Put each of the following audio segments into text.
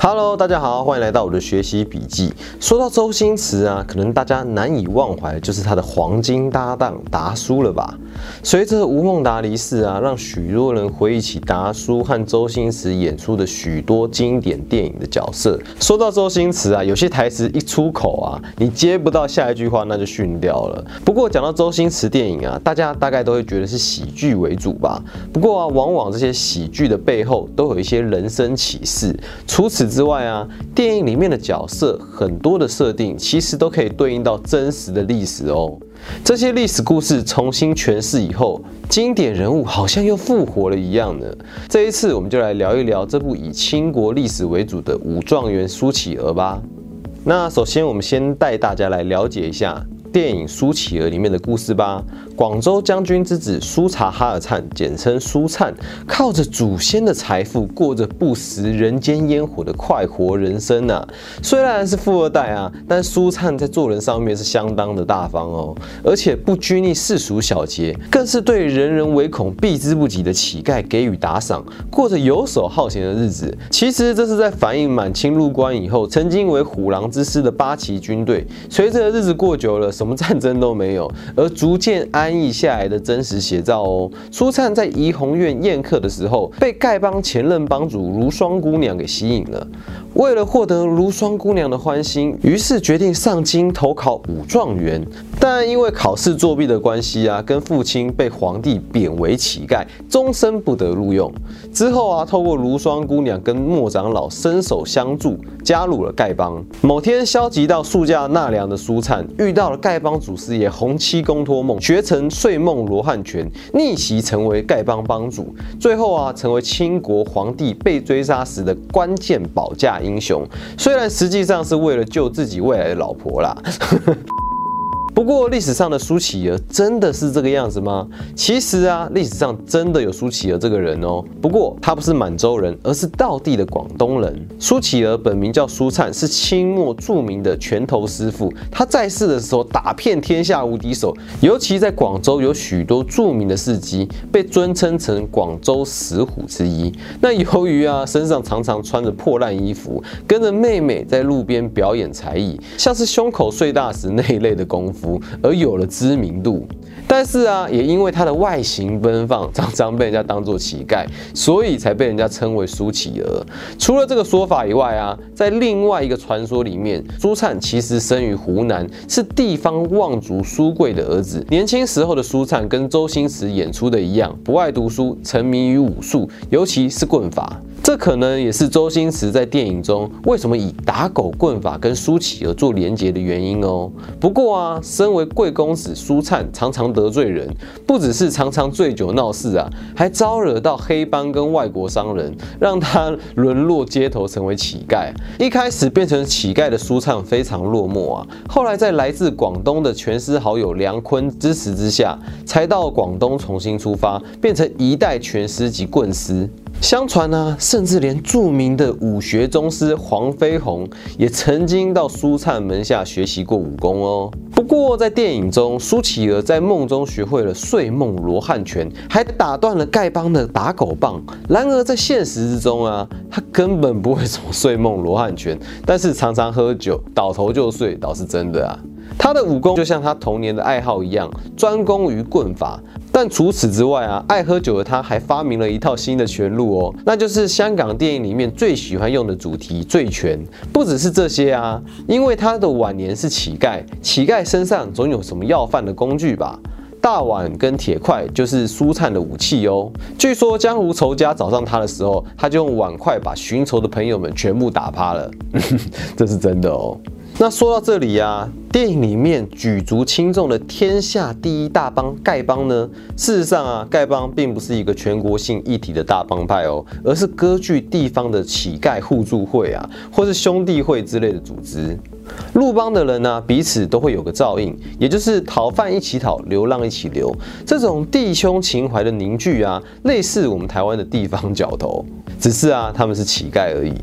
Hello，大家好，欢迎来到我的学习笔记。说到周星驰啊，可能大家难以忘怀就是他的黄金搭档达叔了吧？随着吴孟达离世啊，让许多人回忆起达叔和周星驰演出的许多经典电影的角色。说到周星驰啊，有些台词一出口啊，你接不到下一句话，那就训掉了。不过讲到周星驰电影啊，大家大概都会觉得是喜剧为主吧？不过啊，往往这些喜剧的背后都有一些人生启示。除此之外啊，电影里面的角色很多的设定其实都可以对应到真实的历史哦。这些历史故事重新诠释以后，经典人物好像又复活了一样呢。这一次我们就来聊一聊这部以清国历史为主的武状元苏乞儿吧。那首先我们先带大家来了解一下。电影《苏乞儿》里面的故事吧。广州将军之子苏察哈尔灿，简称苏灿，靠着祖先的财富，过着不食人间烟火的快活人生呐。虽然是富二代啊，但苏灿在做人上面是相当的大方哦，而且不拘泥世俗小节，更是对人人唯恐避之不及的乞丐给予打赏，过着游手好闲的日子。其实这是在反映满清入关以后，曾经为虎狼之师的八旗军队，随着日子过久了。什么战争都没有，而逐渐安逸下来的真实写照哦。苏灿在怡红院宴客的时候，被丐帮前任帮主如霜姑娘给吸引了。为了获得如霜姑娘的欢心，于是决定上京投考武状元。但因为考试作弊的关系啊，跟父亲被皇帝贬为乞丐，终身不得录用。之后啊，透过如霜姑娘跟莫长老伸手相助，加入了丐帮。某天，消极到宿驾纳凉的苏灿遇到了丐帮祖师爷洪七公托梦，学成睡梦罗汉拳，逆袭成为丐帮帮主。最后啊，成为清国皇帝被追杀时的关键保驾英雄。虽然实际上是为了救自己未来的老婆啦。不过历史上的苏乞儿真的是这个样子吗？其实啊，历史上真的有苏乞儿这个人哦。不过他不是满洲人，而是道地的广东人。苏乞儿本名叫苏灿，是清末著名的拳头师傅。他在世的时候打遍天下无敌手，尤其在广州有许多著名的事迹，被尊称成广州十虎之一。那由于啊身上常常穿着破烂衣服，跟着妹妹在路边表演才艺，像是胸口碎大石那一类的功夫。而有了知名度，但是啊，也因为他的外形奔放，常常被人家当做乞丐，所以才被人家称为苏乞儿。除了这个说法以外啊，在另外一个传说里面，苏灿其实生于湖南，是地方望族苏贵的儿子。年轻时候的苏灿跟周星驰演出的一样，不爱读书，沉迷于武术，尤其是棍法。这可能也是周星驰在电影中为什么以打狗棍法跟苏乞儿做连结的原因哦。不过啊，身为贵公子苏灿常常得罪人，不只是常常醉酒闹事啊，还招惹到黑帮跟外国商人，让他沦落街头成为乞丐。一开始变成乞丐的苏灿非常落寞啊，后来在来自广东的拳师好友梁坤支持之下，才到广东重新出发，变成一代拳师及棍师。相传呢，甚至连著名的武学宗师黄飞鸿也曾经到苏灿门下学习过武功哦。不过在电影中，苏乞儿在梦中学会了睡梦罗汉拳，还打断了丐帮的打狗棒。然而在现实之中啊，他根本不会什么睡梦罗汉拳，但是常常喝酒倒头就睡，倒是真的啊。他的武功就像他童年的爱好一样，专攻于棍法。但除此之外啊，爱喝酒的他还发明了一套新的拳路哦，那就是香港电影里面最喜欢用的主题醉拳。不只是这些啊，因为他的晚年是乞丐，乞丐身上总有什么要饭的工具吧？大碗跟铁块就是苏灿的武器哦。据说江湖仇家找上他的时候，他就用碗筷把寻仇的朋友们全部打趴了，这是真的哦。那说到这里呀，电影里面举足轻重的天下第一大帮丐帮呢，事实上啊，丐帮并不是一个全国性一体的大帮派哦，而是割据地方的乞丐互助会啊，或是兄弟会之类的组织。路帮的人呢，彼此都会有个照应，也就是讨饭一起讨，流浪一起流，这种弟兄情怀的凝聚啊，类似我们台湾的地方角头，只是啊，他们是乞丐而已。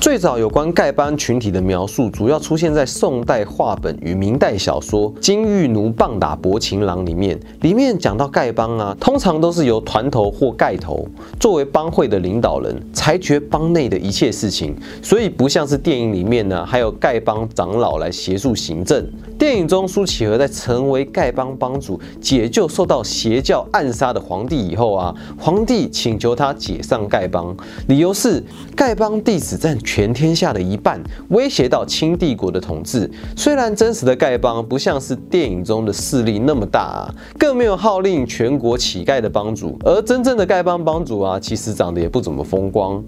最早有关丐帮群体的描述，主要出现在宋代话本与明代小说《金玉奴棒打薄情郎》里面。里面讲到丐帮啊，通常都是由团头或丐头作为帮会的领导人，裁决帮内的一切事情。所以不像是电影里面呢，还有丐帮长老来协助行政。电影中苏乞儿在成为丐帮帮主、解救受到邪教暗杀的皇帝以后啊，皇帝请求他解散丐帮，理由是丐帮弟子占全天下的一半，威胁到清帝国的统治。虽然真实的丐帮不像是电影中的势力那么大啊，更没有号令全国乞丐的帮主，而真正的丐帮帮主啊，其实长得也不怎么风光。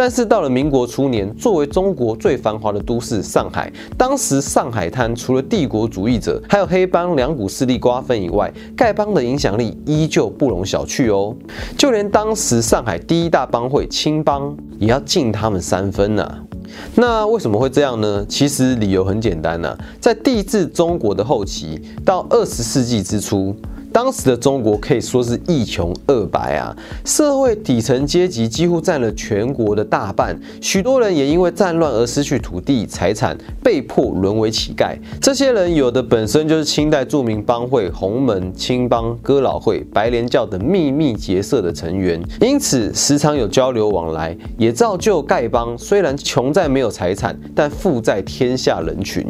但是到了民国初年，作为中国最繁华的都市上海，当时上海滩除了帝国主义者，还有黑帮两股势力瓜分以外，丐帮的影响力依旧不容小觑哦。就连当时上海第一大帮会青帮，也要敬他们三分呢。那为什么会这样呢？其实理由很简单呐，在帝制中国的后期到二十世纪之初。当时的中国可以说是一穷二白啊，社会底层阶级几乎占了全国的大半，许多人也因为战乱而失去土地财产，被迫沦为乞丐。这些人有的本身就是清代著名帮会洪门、青帮、哥老会、白莲教等秘密结社的成员，因此时常有交流往来，也造就丐帮虽然穷在没有财产，但富在天下人群。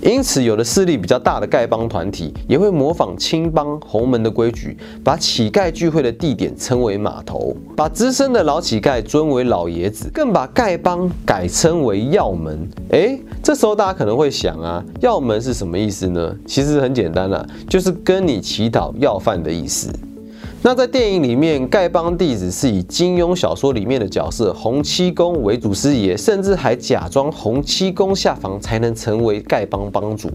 因此，有的势力比较大的丐帮团体也会模仿青帮龙。门的规矩，把乞丐聚会的地点称为码头，把资深的老乞丐尊为老爷子，更把丐帮改称为药门。哎，这时候大家可能会想啊，药门是什么意思呢？其实很简单了，就是跟你乞讨要饭的意思。那在电影里面，丐帮弟子是以金庸小说里面的角色洪七公为祖师爷，甚至还假装洪七公下凡才能成为丐帮帮主。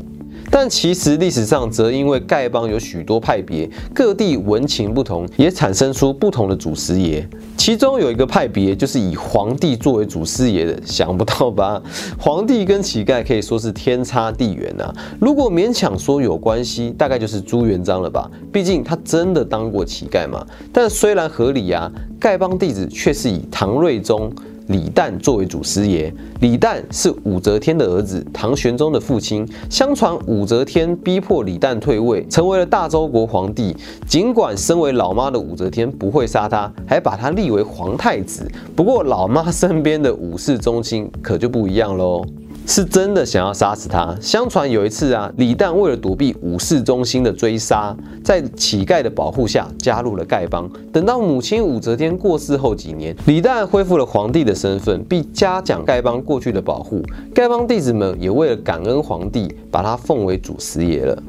但其实历史上则因为丐帮有许多派别，各地文情不同，也产生出不同的祖师爷。其中有一个派别就是以皇帝作为祖师爷的，想不到吧？皇帝跟乞丐可以说是天差地远啊！如果勉强说有关系，大概就是朱元璋了吧？毕竟他真的当过乞丐嘛。但虽然合理啊，丐帮弟子却是以唐睿宗。李旦作为祖师爷，李旦是武则天的儿子，唐玄宗的父亲。相传武则天逼迫李旦退位，成为了大周国皇帝。尽管身为老妈的武则天不会杀他，还把他立为皇太子。不过老妈身边的武士宗亲可就不一样喽。是真的想要杀死他。相传有一次啊，李旦为了躲避武士中心的追杀，在乞丐的保护下加入了丐帮。等到母亲武则天过世后几年，李旦恢复了皇帝的身份，并嘉奖丐帮过去的保护。丐帮弟子们也为了感恩皇帝，把他奉为祖师爷了。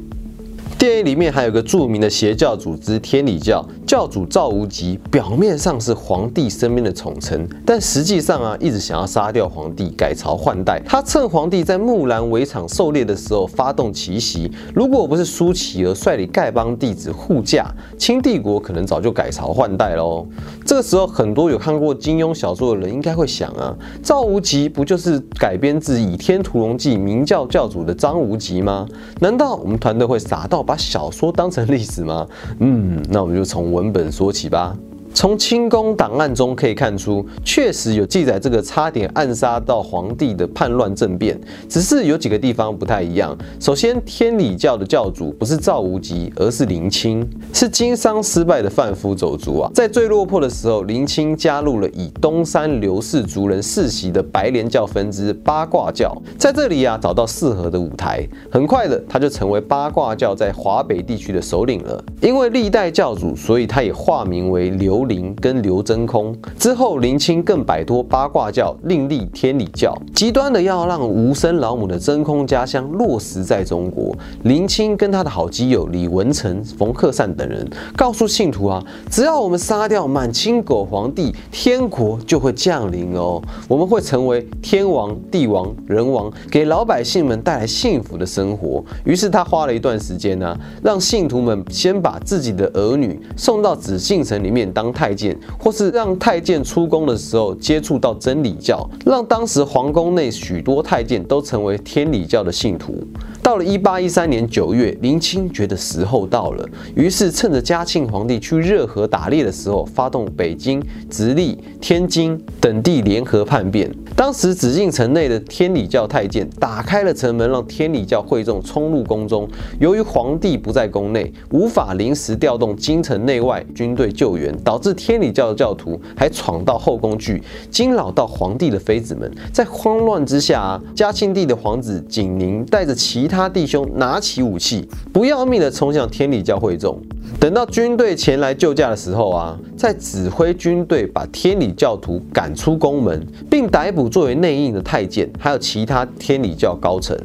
电影里面还有个著名的邪教组织天理教，教主赵无极表面上是皇帝身边的宠臣，但实际上啊，一直想要杀掉皇帝，改朝换代。他趁皇帝在木兰围场狩猎的时候发动奇袭，如果不是苏乞儿率领丐帮弟子护驾，清帝国可能早就改朝换代喽。这个时候，很多有看过金庸小说的人应该会想啊，赵无极不就是改编自《倚天屠龙记》明教教主的张无极吗？难道我们团队会傻到？把小说当成历史吗？嗯，那我们就从文本说起吧。从清宫档案中可以看出，确实有记载这个差点暗杀到皇帝的叛乱政变，只是有几个地方不太一样。首先，天理教的教主不是赵无极，而是林清，是经商失败的贩夫走卒啊。在最落魄的时候，林清加入了以东山刘氏族人世袭的白莲教分支八卦教，在这里啊找到适合的舞台，很快的他就成为八卦教在华北地区的首领了。因为历代教主，所以他也化名为刘。刘林跟刘真空之后，林清更摆脱八卦教，另立天理教，极端的要让无生老母的真空家乡落实在中国。林清跟他的好基友李文成、冯克善等人告诉信徒啊，只要我们杀掉满清狗皇帝，天国就会降临哦，我们会成为天王、帝王、人王，给老百姓们带来幸福的生活。于是他花了一段时间呢，让信徒们先把自己的儿女送到紫禁城里面当。太监，或是让太监出宫的时候接触到真理教，让当时皇宫内许多太监都成为天理教的信徒。到了一八一三年九月，林清觉得时候到了，于是趁着嘉庆皇帝去热河打猎的时候，发动北京、直隶、天津等地联合叛变。当时紫禁城内的天理教太监打开了城门，让天理教会众冲入宫中。由于皇帝不在宫内，无法临时调动京城内外军队救援，导致天理教的教徒还闯到后宫去惊扰到皇帝的妃子们。在慌乱之下，嘉庆帝的皇子景宁带着其他弟兄拿起武器，不要命的冲向天理教会众。等到军队前来救驾的时候啊，在指挥军队把天理教徒赶出宫门，并逮捕作为内应的太监，还有其他天理教高层。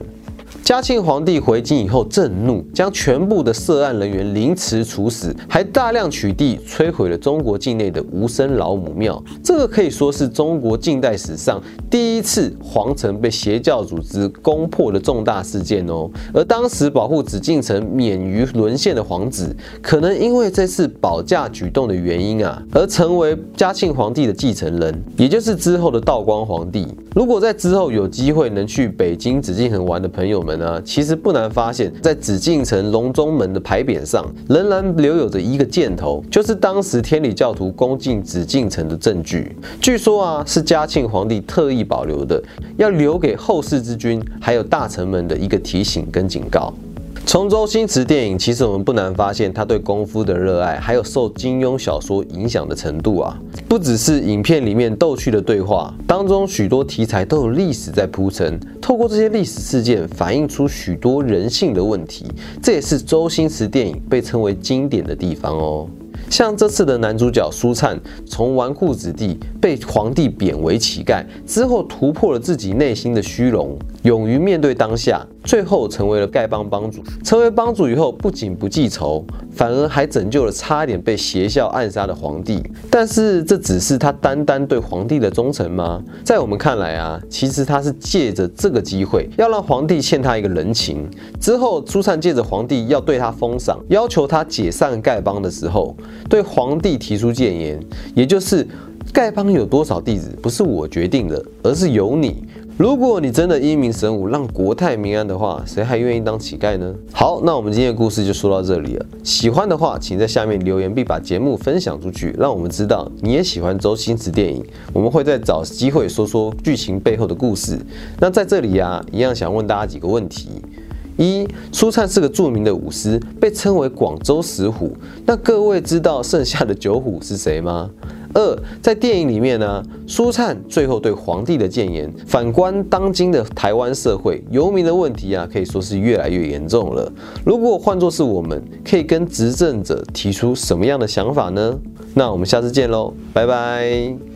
嘉庆皇帝回京以后震怒，将全部的涉案人员凌迟处死，还大量取缔、摧毁了中国境内的无声老母庙。这个可以说是中国近代史上第一次皇城被邪教组织攻破的重大事件哦。而当时保护紫禁城免于沦陷的皇子，可能因为这次保驾举动的原因啊，而成为嘉庆皇帝的继承人，也就是之后的道光皇帝。如果在之后有机会能去北京紫禁城玩的朋友们呢，其实不难发现，在紫禁城隆中门的牌匾上，仍然留有着一个箭头，就是当时天理教徒攻进紫禁城的证据。据说啊，是嘉庆皇帝特意保留的，要留给后世之君还有大臣们的一个提醒跟警告。从周星驰电影，其实我们不难发现他对功夫的热爱，还有受金庸小说影响的程度啊，不只是影片里面逗趣的对话当中，许多题材都有历史在铺陈，透过这些历史事件，反映出许多人性的问题，这也是周星驰电影被称为经典的地方哦。像这次的男主角苏灿，从纨绔子弟被皇帝贬为乞丐之后，突破了自己内心的虚荣，勇于面对当下，最后成为了丐帮帮主。成为帮主以后，不仅不记仇，反而还拯救了差点被邪教暗杀的皇帝。但是，这只是他单单对皇帝的忠诚吗？在我们看来啊，其实他是借着这个机会，要让皇帝欠他一个人情。之后，朱灿借着皇帝要对他封赏，要求他解散丐帮的时候。对皇帝提出谏言，也就是丐帮有多少弟子，不是我决定的，而是由你。如果你真的英明神武，让国泰民安的话，谁还愿意当乞丐呢？好，那我们今天的故事就说到这里了。喜欢的话，请在下面留言，并把节目分享出去，让我们知道你也喜欢周星驰电影。我们会再找机会说说剧情背后的故事。那在这里呀，一样想问大家几个问题。一苏灿是个著名的武师，被称为广州石虎。那各位知道剩下的九虎是谁吗？二在电影里面呢，苏灿最后对皇帝的谏言，反观当今的台湾社会，游民的问题啊，可以说是越来越严重了。如果换作是我们，可以跟执政者提出什么样的想法呢？那我们下次见喽，拜拜。